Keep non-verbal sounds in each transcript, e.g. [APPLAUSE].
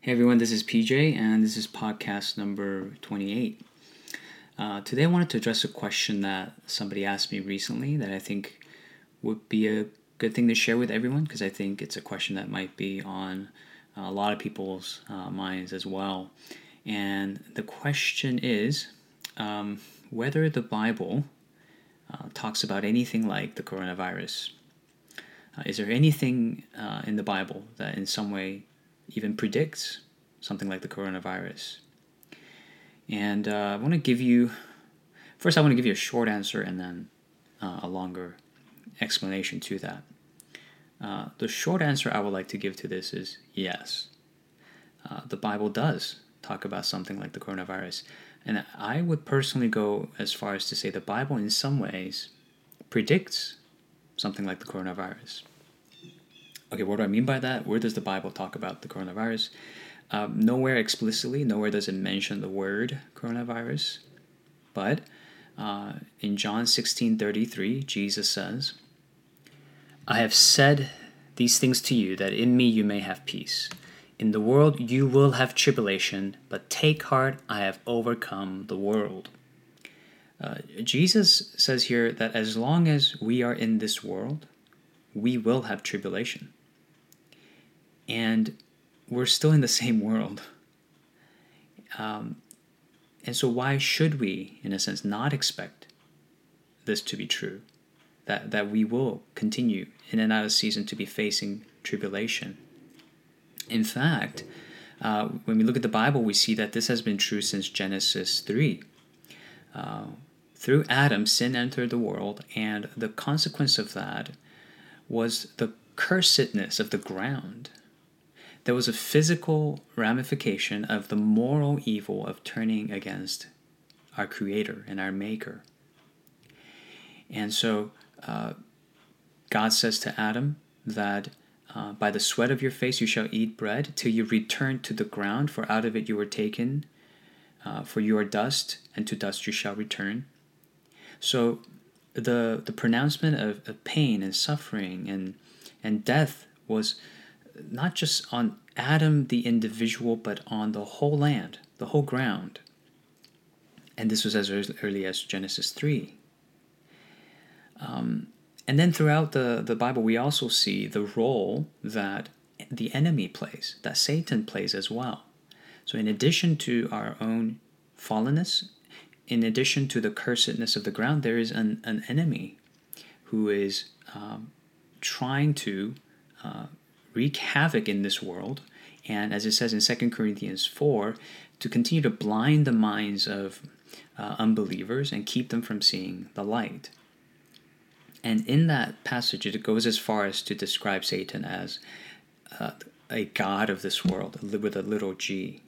Hey everyone, this is PJ, and this is podcast number 28. Uh, today I wanted to address a question that somebody asked me recently that I think would be a good thing to share with everyone because I think it's a question that might be on a lot of people's uh, minds as well. And the question is um, whether the Bible uh, talks about anything like the coronavirus. Uh, is there anything uh, in the Bible that in some way even predicts something like the coronavirus. And uh, I want to give you, first, I want to give you a short answer and then uh, a longer explanation to that. Uh, the short answer I would like to give to this is yes. Uh, the Bible does talk about something like the coronavirus. And I would personally go as far as to say the Bible, in some ways, predicts something like the coronavirus. Okay, what do I mean by that? Where does the Bible talk about the coronavirus? Um, nowhere explicitly, nowhere does it mention the word coronavirus. But uh, in John 16 33, Jesus says, I have said these things to you that in me you may have peace. In the world you will have tribulation, but take heart, I have overcome the world. Uh, Jesus says here that as long as we are in this world, we will have tribulation. And we're still in the same world. Um, and so, why should we, in a sense, not expect this to be true? That, that we will continue in and out of season to be facing tribulation. In fact, uh, when we look at the Bible, we see that this has been true since Genesis 3. Uh, through Adam, sin entered the world, and the consequence of that was the cursedness of the ground there was a physical ramification of the moral evil of turning against our Creator and our Maker. And so uh, God says to Adam that uh, by the sweat of your face you shall eat bread till you return to the ground, for out of it you were taken. Uh, for you are dust, and to dust you shall return. So the the pronouncement of, of pain and suffering and and death was not just on Adam the individual, but on the whole land, the whole ground. And this was as early as Genesis 3. Um, and then throughout the, the Bible, we also see the role that the enemy plays, that Satan plays as well. So, in addition to our own fallenness, in addition to the cursedness of the ground, there is an, an enemy who is um, trying to uh, wreak havoc in this world, and as it says in 2 Corinthians 4, to continue to blind the minds of uh, unbelievers and keep them from seeing the light. And in that passage, it goes as far as to describe Satan as uh, a god of this world with a little g.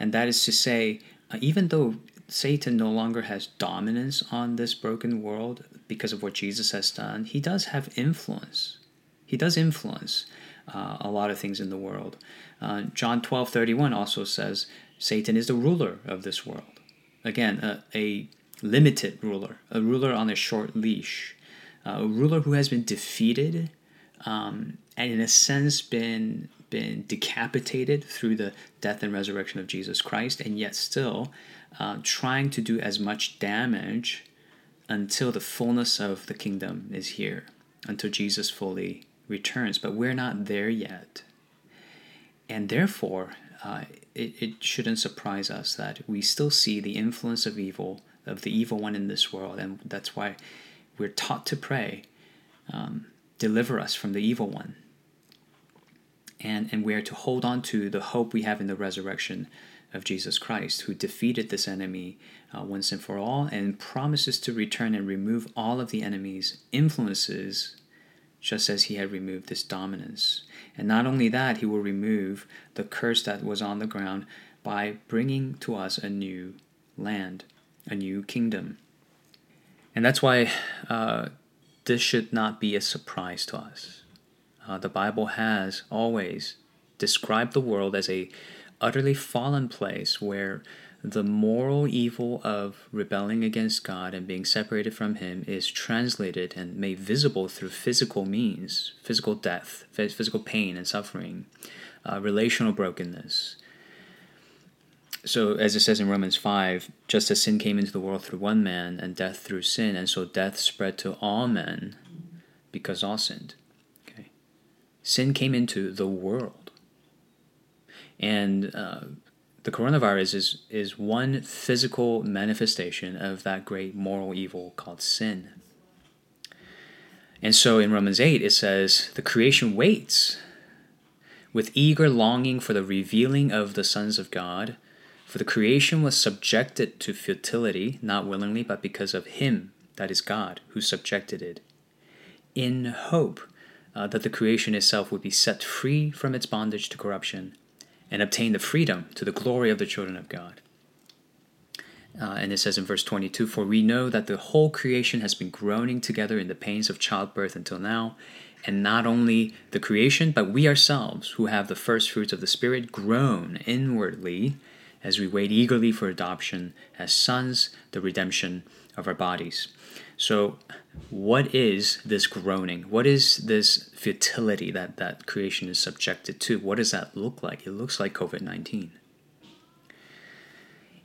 And that is to say, uh, even though Satan no longer has dominance on this broken world because of what Jesus has done, he does have influence. He does influence uh, a lot of things in the world. Uh, John 12 31 also says Satan is the ruler of this world. Again, a, a limited ruler, a ruler on a short leash, uh, a ruler who has been defeated um, and, in a sense, been been decapitated through the death and resurrection of Jesus Christ, and yet still uh, trying to do as much damage until the fullness of the kingdom is here, until Jesus fully returns, but we're not there yet. And therefore, uh, it, it shouldn't surprise us that we still see the influence of evil, of the evil one in this world, and that's why we're taught to pray, um, deliver us from the evil one. And, and we are to hold on to the hope we have in the resurrection of Jesus Christ, who defeated this enemy uh, once and for all and promises to return and remove all of the enemy's influences just as he had removed this dominance. And not only that, he will remove the curse that was on the ground by bringing to us a new land, a new kingdom. And that's why uh, this should not be a surprise to us. Uh, the Bible has always described the world as a utterly fallen place where the moral evil of rebelling against God and being separated from Him is translated and made visible through physical means, physical death, physical pain and suffering. uh, relational brokenness. So, as it says in Romans 5, just as sin came into the world through one man, and death through sin, and so death spread to all men because all sinned. Okay. Sin came into the world. And uh, the coronavirus is, is one physical manifestation of that great moral evil called sin. And so in Romans 8, it says, The creation waits with eager longing for the revealing of the sons of God. For the creation was subjected to futility, not willingly, but because of Him, that is God, who subjected it, in hope uh, that the creation itself would be set free from its bondage to corruption and obtain the freedom to the glory of the children of God. Uh, and it says in verse 22 For we know that the whole creation has been groaning together in the pains of childbirth until now. And not only the creation, but we ourselves, who have the first fruits of the Spirit, groan inwardly as we wait eagerly for adoption as sons, the redemption of our bodies. So, what is this groaning? What is this futility that, that creation is subjected to? What does that look like? It looks like COVID 19.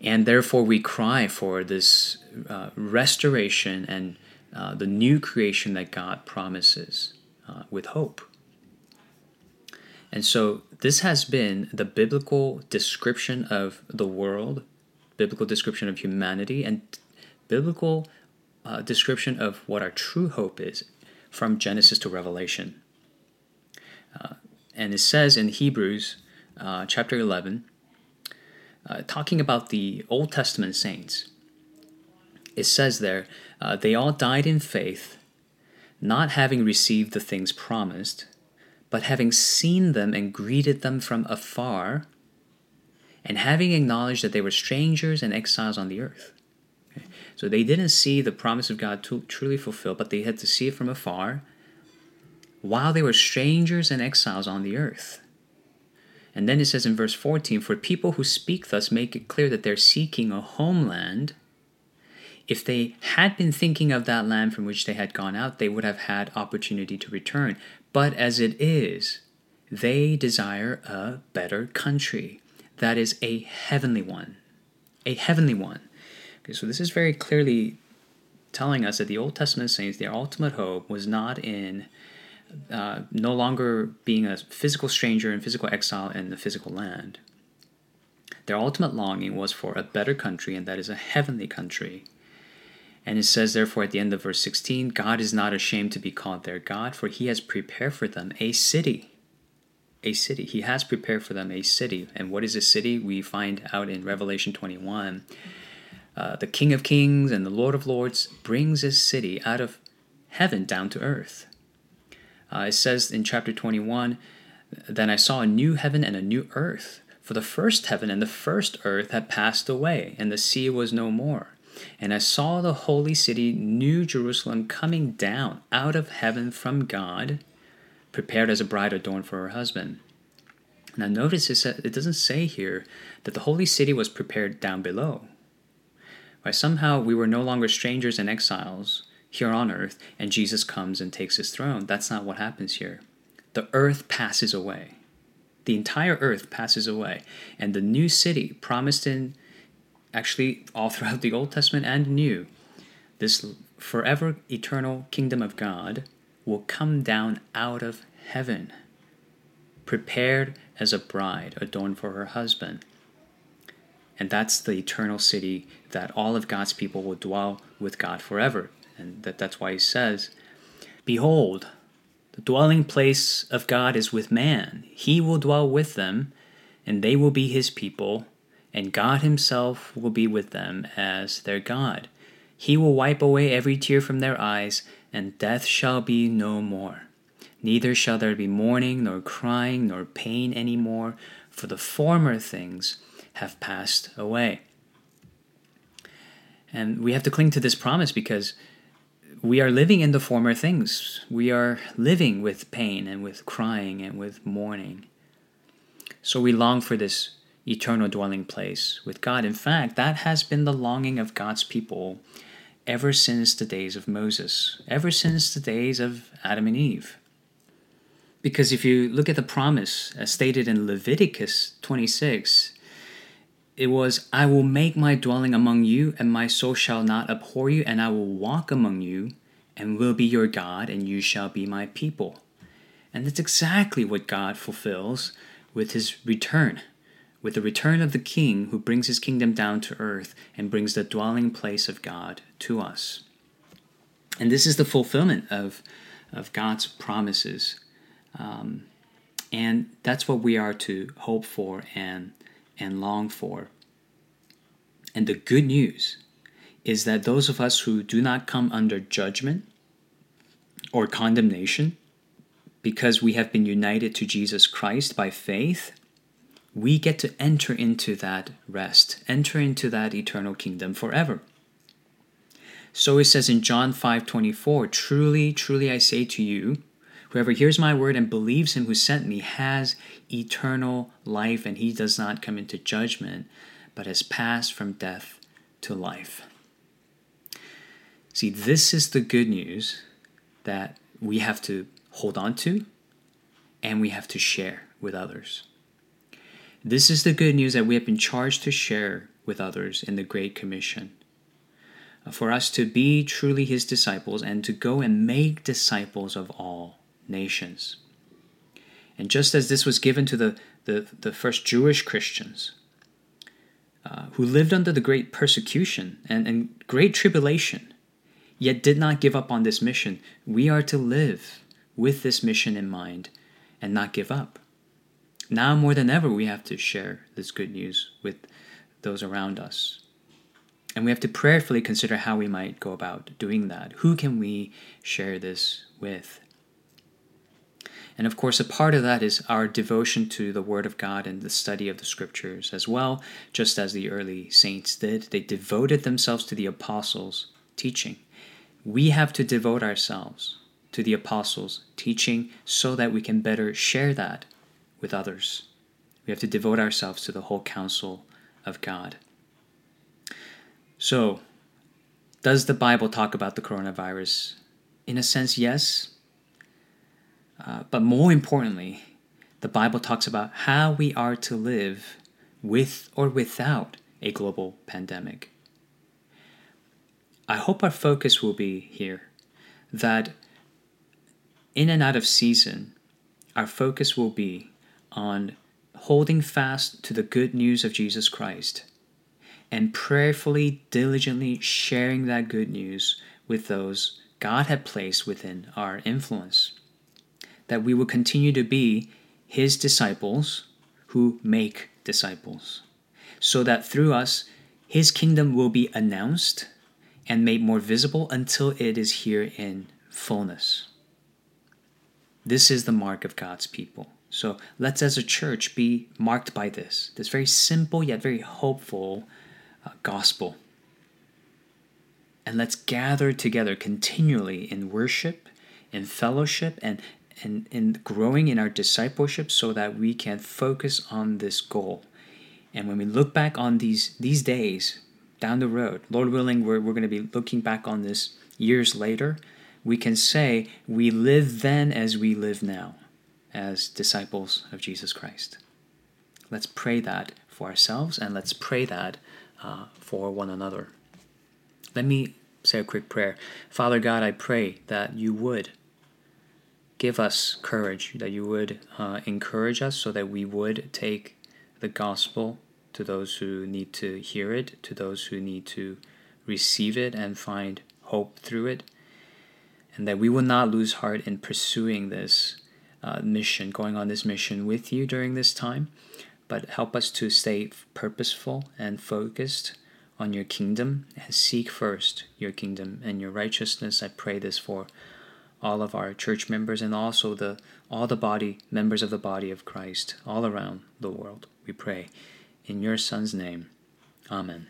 And therefore, we cry for this uh, restoration and uh, the new creation that God promises uh, with hope. And so, this has been the biblical description of the world, biblical description of humanity, and biblical uh, description of what our true hope is from Genesis to Revelation. Uh, and it says in Hebrews uh, chapter 11, uh, talking about the Old Testament saints, it says there, uh, they all died in faith, not having received the things promised, but having seen them and greeted them from afar, and having acknowledged that they were strangers and exiles on the earth. So they didn't see the promise of God truly fulfilled, but they had to see it from afar while they were strangers and exiles on the earth. And then it says in verse 14 For people who speak thus make it clear that they're seeking a homeland. If they had been thinking of that land from which they had gone out, they would have had opportunity to return. But as it is, they desire a better country. That is a heavenly one. A heavenly one. Okay, so this is very clearly telling us that the Old Testament saints, their ultimate hope was not in uh, no longer being a physical stranger in physical exile in the physical land. Their ultimate longing was for a better country, and that is a heavenly country. And it says, therefore, at the end of verse 16, God is not ashamed to be called their God, for he has prepared for them a city. A city. He has prepared for them a city. And what is a city? We find out in Revelation 21 uh, the King of Kings and the Lord of Lords brings his city out of heaven down to earth. Uh, it says in chapter 21 Then I saw a new heaven and a new earth, for the first heaven and the first earth had passed away, and the sea was no more. And I saw the holy city, New Jerusalem, coming down out of heaven from God, prepared as a bride adorned for her husband. Now, notice it doesn't say here that the holy city was prepared down below. Why somehow we were no longer strangers and exiles here on earth, and Jesus comes and takes his throne. That's not what happens here. The earth passes away. The entire earth passes away. And the new city promised in actually all [LAUGHS] throughout the Old Testament and New, this forever eternal kingdom of God will come down out of heaven, prepared as a bride adorned for her husband. And that's the eternal city that all of God's people will dwell with God forever. And that, that's why he says, Behold, the dwelling place of God is with man. He will dwell with them, and they will be his people, and God himself will be with them as their God. He will wipe away every tear from their eyes, and death shall be no more. Neither shall there be mourning, nor crying, nor pain any more, for the former things have passed away. And we have to cling to this promise because we are living in the former things. We are living with pain and with crying and with mourning. So we long for this eternal dwelling place with God. In fact, that has been the longing of God's people ever since the days of Moses, ever since the days of Adam and Eve. Because if you look at the promise as stated in Leviticus 26, it was, I will make my dwelling among you, and my soul shall not abhor you, and I will walk among you, and will be your God, and you shall be my people. And that's exactly what God fulfills with his return, with the return of the King who brings his kingdom down to earth and brings the dwelling place of God to us. And this is the fulfillment of, of God's promises. Um, and that's what we are to hope for and, and long for. And the good news is that those of us who do not come under judgment or condemnation because we have been united to Jesus Christ by faith, we get to enter into that rest, enter into that eternal kingdom forever. So it says in John 5:24, "Truly, truly I say to you, whoever hears my word and believes him who sent me has eternal life and he does not come into judgment, but has passed from death to life." See, this is the good news that we have to hold on to and we have to share with others. This is the good news that we have been charged to share with others in the Great Commission for us to be truly his disciples and to go and make disciples of all nations. And just as this was given to the, the, the first Jewish Christians, uh, who lived under the great persecution and, and great tribulation, yet did not give up on this mission, we are to live with this mission in mind and not give up. Now more than ever, we have to share this good news with those around us. And we have to prayerfully consider how we might go about doing that. Who can we share this with? And of course, a part of that is our devotion to the Word of God and the study of the Scriptures as well, just as the early saints did. They devoted themselves to the apostles' teaching. We have to devote ourselves to the apostles' teaching so that we can better share that with others. We have to devote ourselves to the whole counsel of God. So, does the Bible talk about the coronavirus? In a sense, yes. Uh, but more importantly, the Bible talks about how we are to live with or without a global pandemic. I hope our focus will be here that in and out of season, our focus will be on holding fast to the good news of Jesus Christ and prayerfully, diligently sharing that good news with those God had placed within our influence. That we will continue to be His disciples who make disciples, so that through us, His kingdom will be announced and made more visible until it is here in fullness. This is the mark of God's people. So let's, as a church, be marked by this this very simple yet very hopeful uh, gospel. And let's gather together continually in worship, in fellowship, and, and in growing in our discipleship so that we can focus on this goal. And when we look back on these, these days down the road, Lord willing, we're, we're going to be looking back on this years later, we can say we live then as we live now as disciples of Jesus Christ. Let's pray that for ourselves and let's pray that uh, for one another. Let me say a quick prayer. Father God, I pray that you would give us courage, that you would uh, encourage us so that we would take the gospel to those who need to hear it, to those who need to receive it and find hope through it, and that we will not lose heart in pursuing this uh, mission, going on this mission with you during this time, but help us to stay purposeful and focused on your kingdom and seek first your kingdom and your righteousness. I pray this for all of our church members and also the all the body members of the body of Christ all around the world. We pray in your son's name. Amen.